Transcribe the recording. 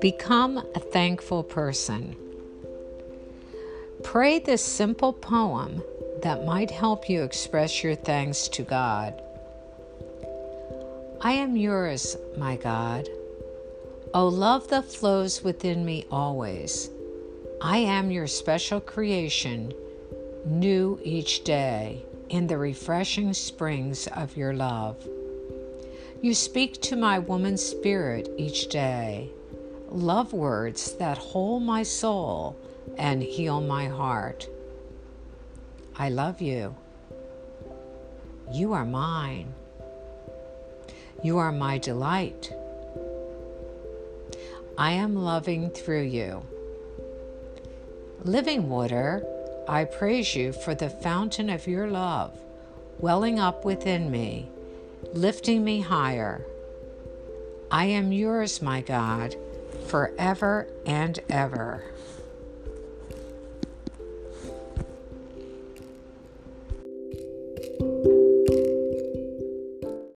Become a thankful person. Pray this simple poem that might help you express your thanks to God. I am yours, my God. O love that flows within me always. I am your special creation, new each day in the refreshing springs of your love. You speak to my woman spirit each day, love words that hold my soul and heal my heart. I love you. You are mine. You are my delight. I am loving through you. Living water, I praise you for the fountain of your love welling up within me, lifting me higher. I am yours, my God, forever and ever.